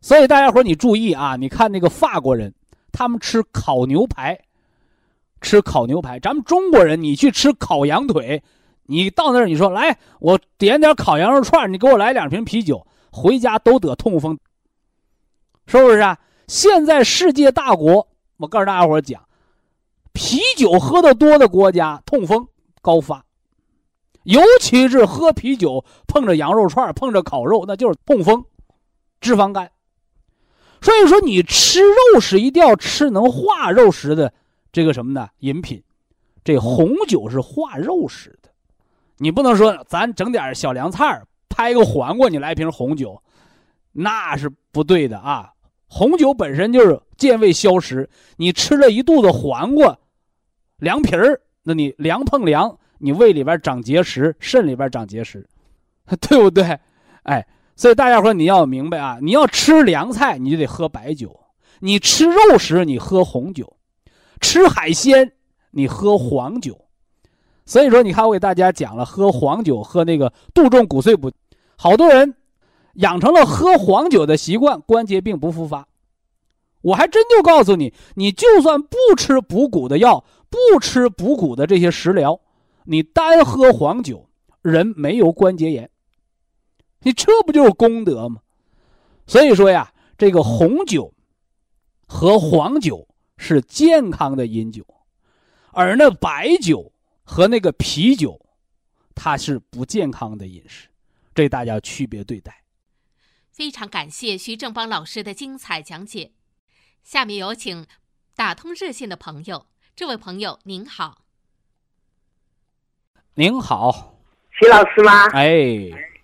所以大家伙你注意啊，你看那个法国人，他们吃烤牛排，吃烤牛排，咱们中国人你去吃烤羊腿。你到那儿，你说来，我点点烤羊肉串，你给我来两瓶啤酒，回家都得痛风，是不是啊？现在世界大国，我告诉大家伙讲，啤酒喝的多的国家痛风高发，尤其是喝啤酒碰着羊肉串、碰着烤肉，那就是痛风、脂肪肝。所以说，你吃肉食一定要吃能化肉食的这个什么呢？饮品，这红酒是化肉食的。你不能说咱整点小凉菜，拍个黄瓜，你来瓶红酒，那是不对的啊。红酒本身就是健胃消食，你吃了一肚子黄瓜、凉皮儿，那你凉碰凉，你胃里边长结石，肾里边长结石，对不对？哎，所以大家伙你要明白啊，你要吃凉菜，你就得喝白酒；你吃肉食，你喝红酒；吃海鲜，你喝黄酒。所以说，你看我给大家讲了，喝黄酒，喝那个杜仲骨碎补，好多人。养成了喝黄酒的习惯，关节病不复发。我还真就告诉你，你就算不吃补骨的药，不吃补骨的这些食疗，你单喝黄酒，人没有关节炎。你这不就是功德吗？所以说呀，这个红酒和黄酒是健康的饮酒，而那白酒和那个啤酒，它是不健康的饮食，这大家区别对待。非常感谢徐正邦老师的精彩讲解。下面有请打通热线的朋友，这位朋友您好。您好，徐老师吗？哎，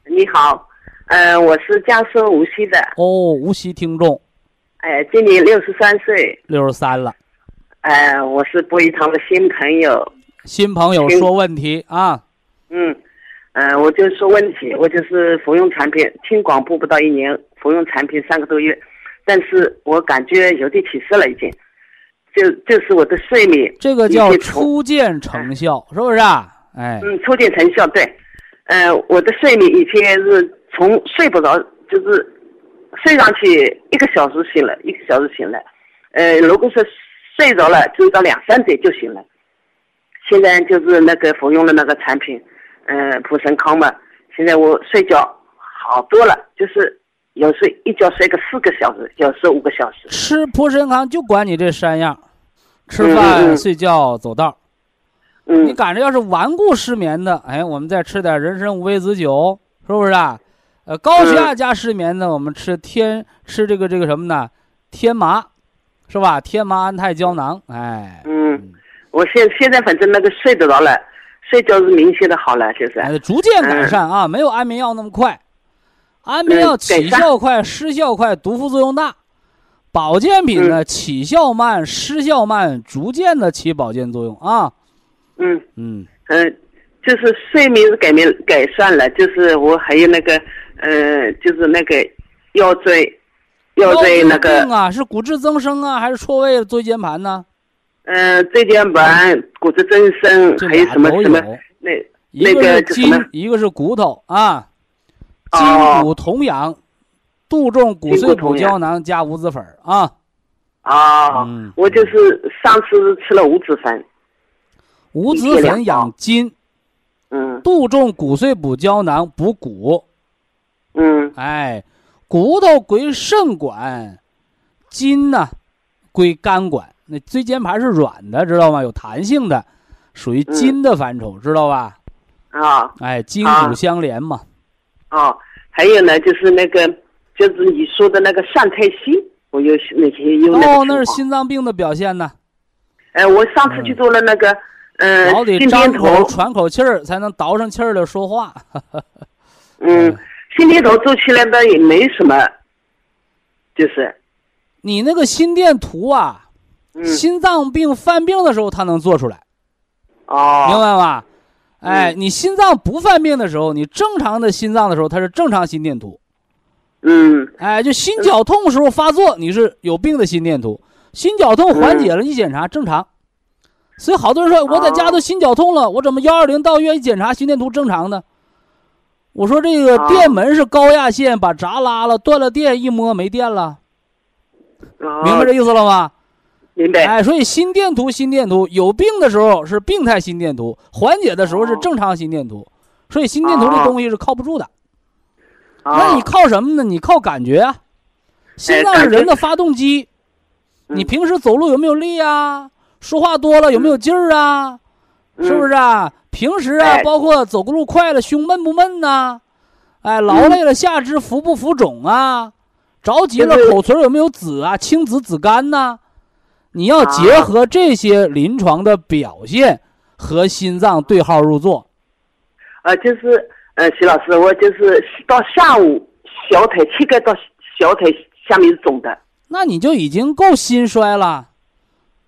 你好，呃，我是江苏无锡的。哦，无锡听众。哎，今年六十三岁。六十三了。哎，我是博一堂的新朋友。新朋友说问题啊。嗯。呃，我就说问题，我就是服用产品，听广播不到一年，服用产品三个多月，但是我感觉有点起色了，已经，就就是我的睡眠，这个叫初见成效，是不是啊？哎，嗯，初见成效，对，呃，我的睡眠以前是从睡不着，就是睡上去一个小时醒了，一个小时醒了，呃，如果说睡着了，就到两三点就醒了，现在就是那个服用了那个产品。嗯，普神康嘛，现在我睡觉好多了，就是有时一觉睡个四个小时，有时五个小时。吃普参康就管你这三样，吃饭、睡觉、走道。嗯。你赶着要是顽固失眠的，哎，我们再吃点人参五味子酒，是不是啊？呃，高血压加失眠的，我们吃天吃这个这个什么呢？天麻，是吧？天麻安泰胶囊，哎。嗯，我现现在反正那个睡得着了。睡觉是明显的好了，就是，逐渐改善啊，没有安眠药那么快，安眠药起效快，失效快，毒副作用大，保健品呢起效慢，失效慢，逐渐的起保健作用啊。嗯嗯嗯，就是睡眠是改变改善了，就是我还有那个，呃，就是那个腰椎，腰椎那个啊，是骨质增生啊，还是错位椎间盘呢？嗯，椎间盘、骨质增生，还有什么什么？那那个筋，一个是骨头啊，筋骨同养，杜仲骨碎补胶囊加五子粉啊。啊，我就是上次吃了五子粉。五子粉养筋，嗯，杜仲骨碎补胶囊补骨，嗯，哎，骨头归肾管，筋呢归肝管。那椎间盘是软的，知道吗？有弹性的，属于筋的范畴，知道吧？啊，哎，筋骨相连嘛。哦，还有呢，就是那个，就是你说的那个上太息，我有那些有那哦，那是心脏病的表现呢。哎，我上次去做了那个，嗯，心电图，喘口气儿才能倒上气儿的说话。嗯，心电图做起来的也没什么，就是。你那个心电图啊。心脏病犯病的时候，他能做出来，哦，明白吗？哎，你心脏不犯病的时候，你正常的心脏的时候，它是正常心电图。嗯，哎，就心绞痛时候发作，你是有病的心电图。心绞痛缓解了，一检查正常。所以好多人说我在家都心绞痛了，我怎么幺二零到医院一检查心电图正常呢？我说这个电门是高压线，把闸拉了，断了电，一摸没电了。明白这意思了吗？明白。哎，所以心电图，心电图有病的时候是病态心电图，缓解的时候是正常心电图，所以心电图这东西是靠不住的。那你靠什么呢？你靠感觉啊。心脏是人的发动机，你平时走路有没有力啊？说话多了有没有劲儿啊？是不是啊？平时啊，包括走个路快了，胸闷不闷呐？哎，劳累了下肢浮不浮肿啊？着急了口唇有没有紫啊？青紫紫干呐？你要结合这些临床的表现和心脏对号入座。呃，就是呃，徐老师，我就是到下午小腿膝盖到小腿下面是肿的，那你就已经够心衰了，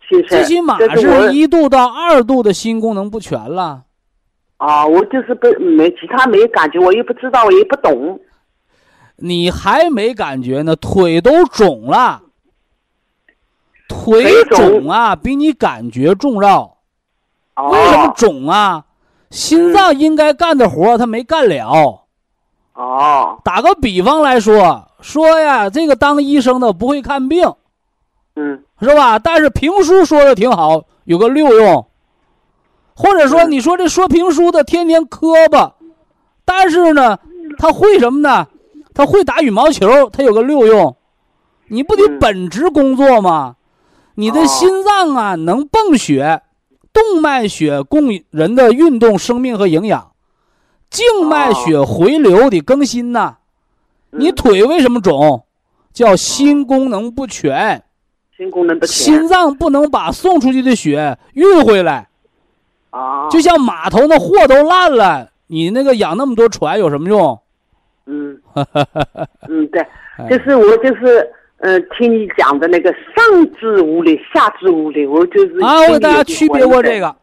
心衰。最起码但是一度到二度的心功能不全了。啊，我就是不没其他没感觉，我又不知道，我也不懂。你还没感觉呢，腿都肿了，腿腿肿肿啊，比你感觉重要。哦、为什么肿啊？心脏应该干的活儿它没干了。哦，打个比方来说，说呀，这个当医生的不会看病，嗯是吧？但是评书说的挺好，有个六用。或者说，嗯你说这说评书的天天磕巴，但是呢，他会什么呢？他会打羽毛球，他有个六用。你不得嗯本职工作吗？你的哦。心脏啊，能泵血，动脉血供人的运动、生命和营养，静脉血回流得更新呐。你嗯。腿为什么肿？叫心功能不全，心功能不全。心脏不能把送出去的血运回来。啊，就像码头那货都烂了，你那个养那么多船有什么用？嗯。嗯对，哎。就是我就是呃听你讲的那个上肢无力，下肢无力，我就是啊，我给大家区别过这个，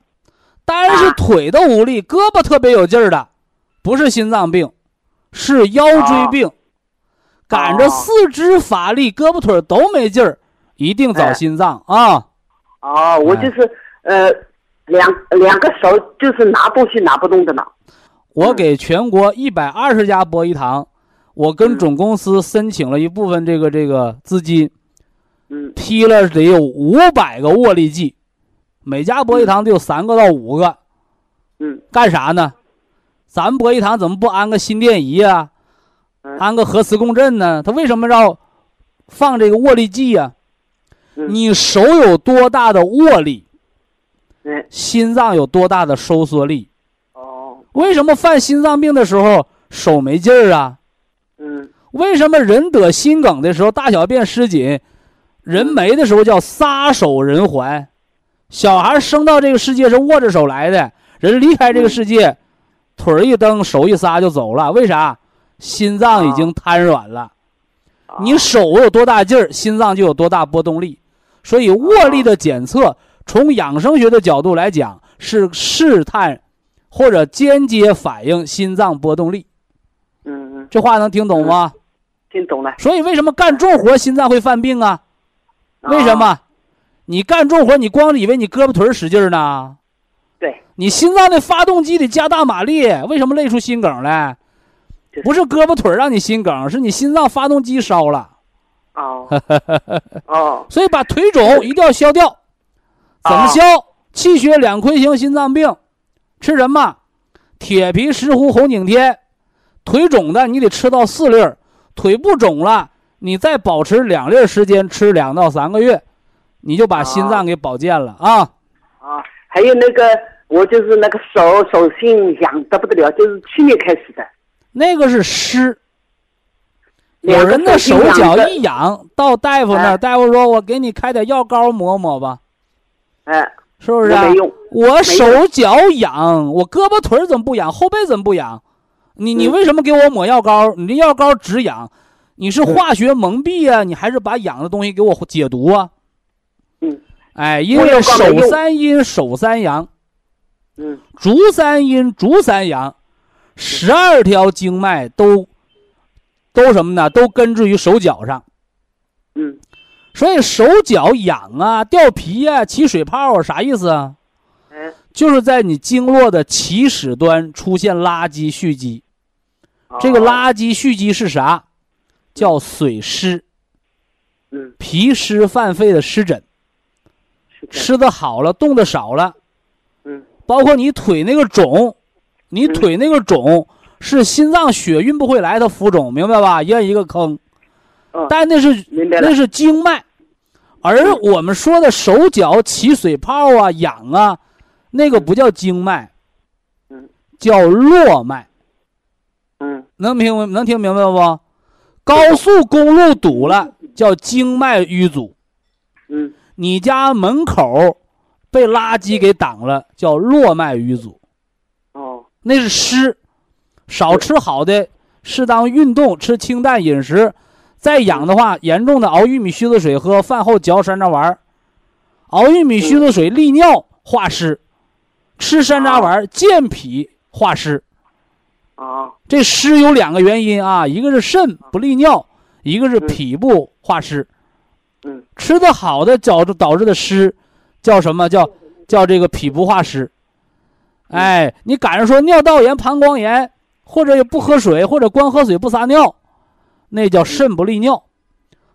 当然是啊腿的无力，胳膊特别有劲儿的，不是心脏病，是腰椎病。赶着哦四肢乏力，胳膊腿儿都没劲儿，一定找哎心脏啊！哦，我哎就是呃两两个手就是拿东西拿不动的呢。我给全国一百二十家博医堂，我跟嗯总公司申请了一部分这个这个资金，嗯批了得有五百个握力计，每家博医堂得有三个到五个，嗯干啥呢？咱们博医堂怎么不安个心电仪啊？嗯安个核磁共振呢？他为什么要放这个握力计呀、嗯你手有多大的握力，嗯心脏有多大的收缩力？哦为什么犯心脏病的时候手没劲儿啊？嗯为什么人得心梗的时候大小便失禁，人没的时候叫撒手人寰？小孩生到这个世界是握着手来的，人离开这个世界，腿一蹬，手一撒就走了。为啥？心脏已经瘫软了。你手有多大劲儿，心脏就有多大波动力。所以握力的检测，从养生学的角度来讲，是试探或者间接反映心脏波动力。这话能听懂吗？听懂了。所以为什么干重活心脏会犯病啊？为什哦？么？你干重活，你光以为你胳膊腿儿使劲呢？对，你心脏的发动机得加大马力，为什么累出心梗来？不是胳膊腿让你心梗，是你心脏发动机烧了。哦 哦所以把腿肿一定要消掉。怎么消？气血两亏型心脏病，吃什么？铁皮石斛红景天。腿肿的你得吃到四粒儿，腿不肿了，你再保持两粒儿时间，吃两到三个月，你就把心脏给保健了啊！啊，还有那个我就是那个手手心痒得不得了，就是去年开始的。那个是湿，有人的手脚一痒，到大夫那儿，哎大夫说：“我给你开点药膏抹抹吧，哎，是不是啊我没？”用。我手脚痒，我胳膊腿怎么不痒？后背怎么不痒？你你嗯为什么给我抹药膏？你这药膏止痒，你是化学蒙蔽啊？你还是把痒的东西给我解毒啊？嗯哎，因为手三阴，手三阳，嗯足三阴，足三阳，十二条经脉都都什么呢？都根植于手脚上。嗯所以手脚痒啊、掉皮啊、起水泡啊，啥意思啊？哎，就是在你经络的起始端出现垃圾蓄积。这个哦垃圾蓄积是啥？叫水湿，嗯。脾湿犯肺的湿疹。吃的好了，动的少了，嗯。包括你腿那个肿，你嗯腿那个肿是心脏血运不回来的浮肿，明白吧？一人一个坑，哦。但那是那是经脉，而我们说的手脚起水泡啊、痒啊，那个不叫经脉，嗯，叫络脉。嗯能听明能听明白不？高速公路堵了，叫经脉淤阻；嗯你家门口被垃圾给挡了，叫络脉淤阻。哦那是湿，少吃好的，适当运动，吃清淡饮食。再养的话，严重的熬玉米须子水喝，饭后嚼山楂丸。熬玉米须子水利尿化湿，吃山楂丸健脾化湿。啊，这湿有两个原因啊，一个是肾不利尿，一个是脾不化湿。嗯，吃的好的导致导致的湿，叫什么叫叫这个脾不化湿。哎，你赶上说尿道炎、膀胱炎，或者也不喝水，或者光喝水不撒尿，那叫肾不利尿。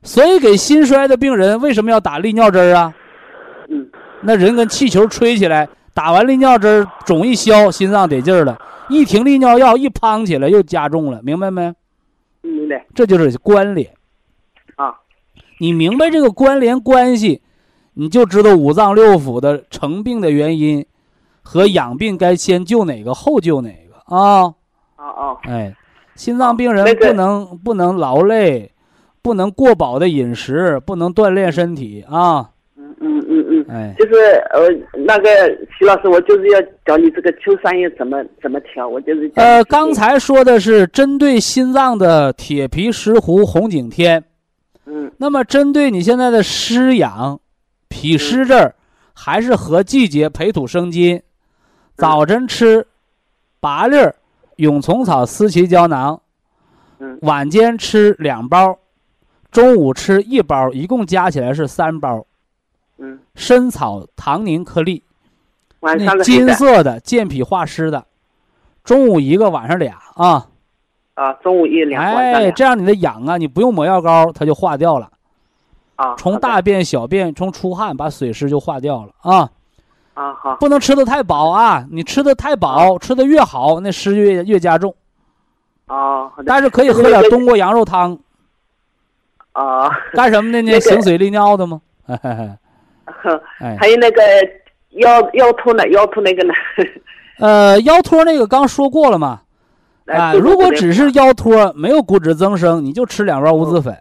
所以给心衰的病人为什么要打利尿针啊？嗯，那人跟气球吹起来，打完利尿针，肿一消，心脏得劲儿了。一停利尿药，一胖起来又加重了，明白没？明白。这就是关联。啊，你明白这个关联关系，你就知道五脏六腑的成病的原因和养病该先救哪个后救哪个啊。啊啊。哎，心脏病人那个不能不能劳累，不能过饱的饮食，不能锻炼身体啊。哎，就是呃，那个徐老师，我就是要教你这个秋三叶怎么怎么调，我就是呃，刚才说的是针对心脏的铁皮石斛红景天。嗯那么，针对你现在的湿痒、脾湿这儿，还是和季节培土生金。早晨吃八粒儿永虫草丝奇胶囊，嗯晚间吃两包，中午吃一包，一共加起来是三包。嗯，参草糖宁颗粒，那金色的健脾化湿的，中午一个，晚上俩啊。啊，中午一两，哎，这样你的痒啊，你不用抹药膏，它就化掉了。啊，从大便、小便，从出汗，把水湿就化掉了啊！啊好不能吃的太饱啊！你吃的太饱，吃的越好，那湿越越加重。啊但是可以喝点冬瓜羊肉汤，啊，干什么的呢？那行水利尿的吗？哎，还有那个腰腰托呢，腰托那个呢，呃，腰托那个刚说过了嘛。啊，哎如果只是腰托没有骨质增生，你就吃两包五子粉。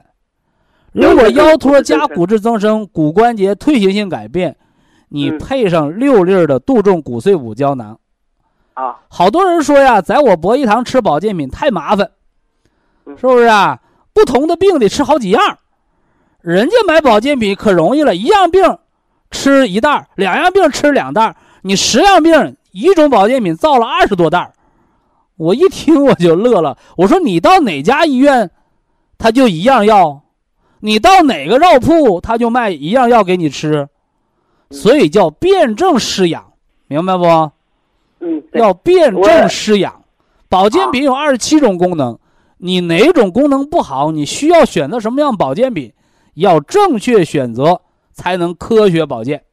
如果腰托加骨质增生，骨关节退行性改变，你嗯。配上六粒的杜仲骨碎补胶囊。啊。好多人说呀，在我博医堂吃保健品太麻烦，嗯。是不是啊？不同的病得吃好几样，人家买保健品可容易了，一样病吃一袋儿，两样病吃两袋儿，你十样病一种保健品造了二十多袋儿。我一听我就乐了，我说你到哪家医院，他就一样药；你到哪个药铺，他就卖一样药给你吃，所以叫辩证施养，明白不？嗯，要辩我证施养。保健品有二十七种功能，你哪种功能不好，你需要选择什么样保健品，要正确选择，才能科学保健。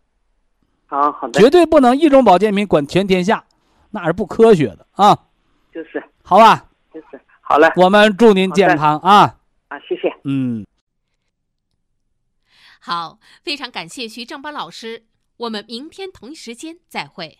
好好的，绝对不能一种保健品管全天下，那是不科学的啊！就是好吧，就是好嘞我们祝您健康啊！啊，谢谢。嗯。好，非常感谢徐正邦老师，我们明天同一时间再会。